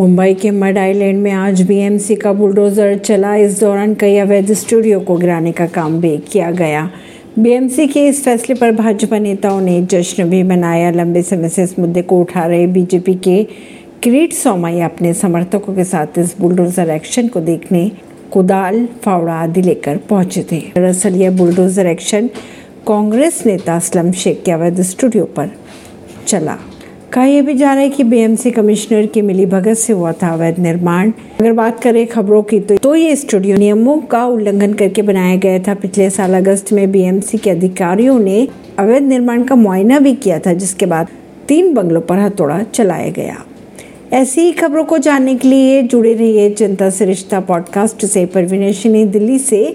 मुंबई के mud island में आज बीएमसी का बुलडोजर चला। इस दौरान कई अवैध स्टूडियो को गिराने का काम भी किया गया। बीएमसी के इस फैसले पर भाजपा नेताओं ने जश्न भी मनाया। लंबे समय से इस मुद्दे को उठा रहे बीजेपी के किरीट सोमाई अपने समर्थकों के साथ इस बुलडोजर एक्शन को देखने कुदाल, फावड़ा आदि लेकर पहुँचे थे। दरअसल यह बुलडोजर एक्शन कांग्रेस नेता असलम शेख के अवैध स्टूडियो पर चला। कहा यह भी जा रहा है कि बीएमसी कमिश्नर की मिली भगत से हुआ था अवैध निर्माण। अगर बात करें खबरों की तो, तो ये स्टूडियो नियमों का उल्लंघन करके बनाया गया था। पिछले साल अगस्त में बीएमसी के अधिकारियों ने अवैध निर्माण का मुआयना भी किया था जिसके बाद तीन बंगलों पर हथौड़ा चलाया गया। ऐसी ही खबरों को जानने के लिए जुड़े रहिए जनता से रिश्ता पॉडकास्ट से। परवीन दिल्ली से।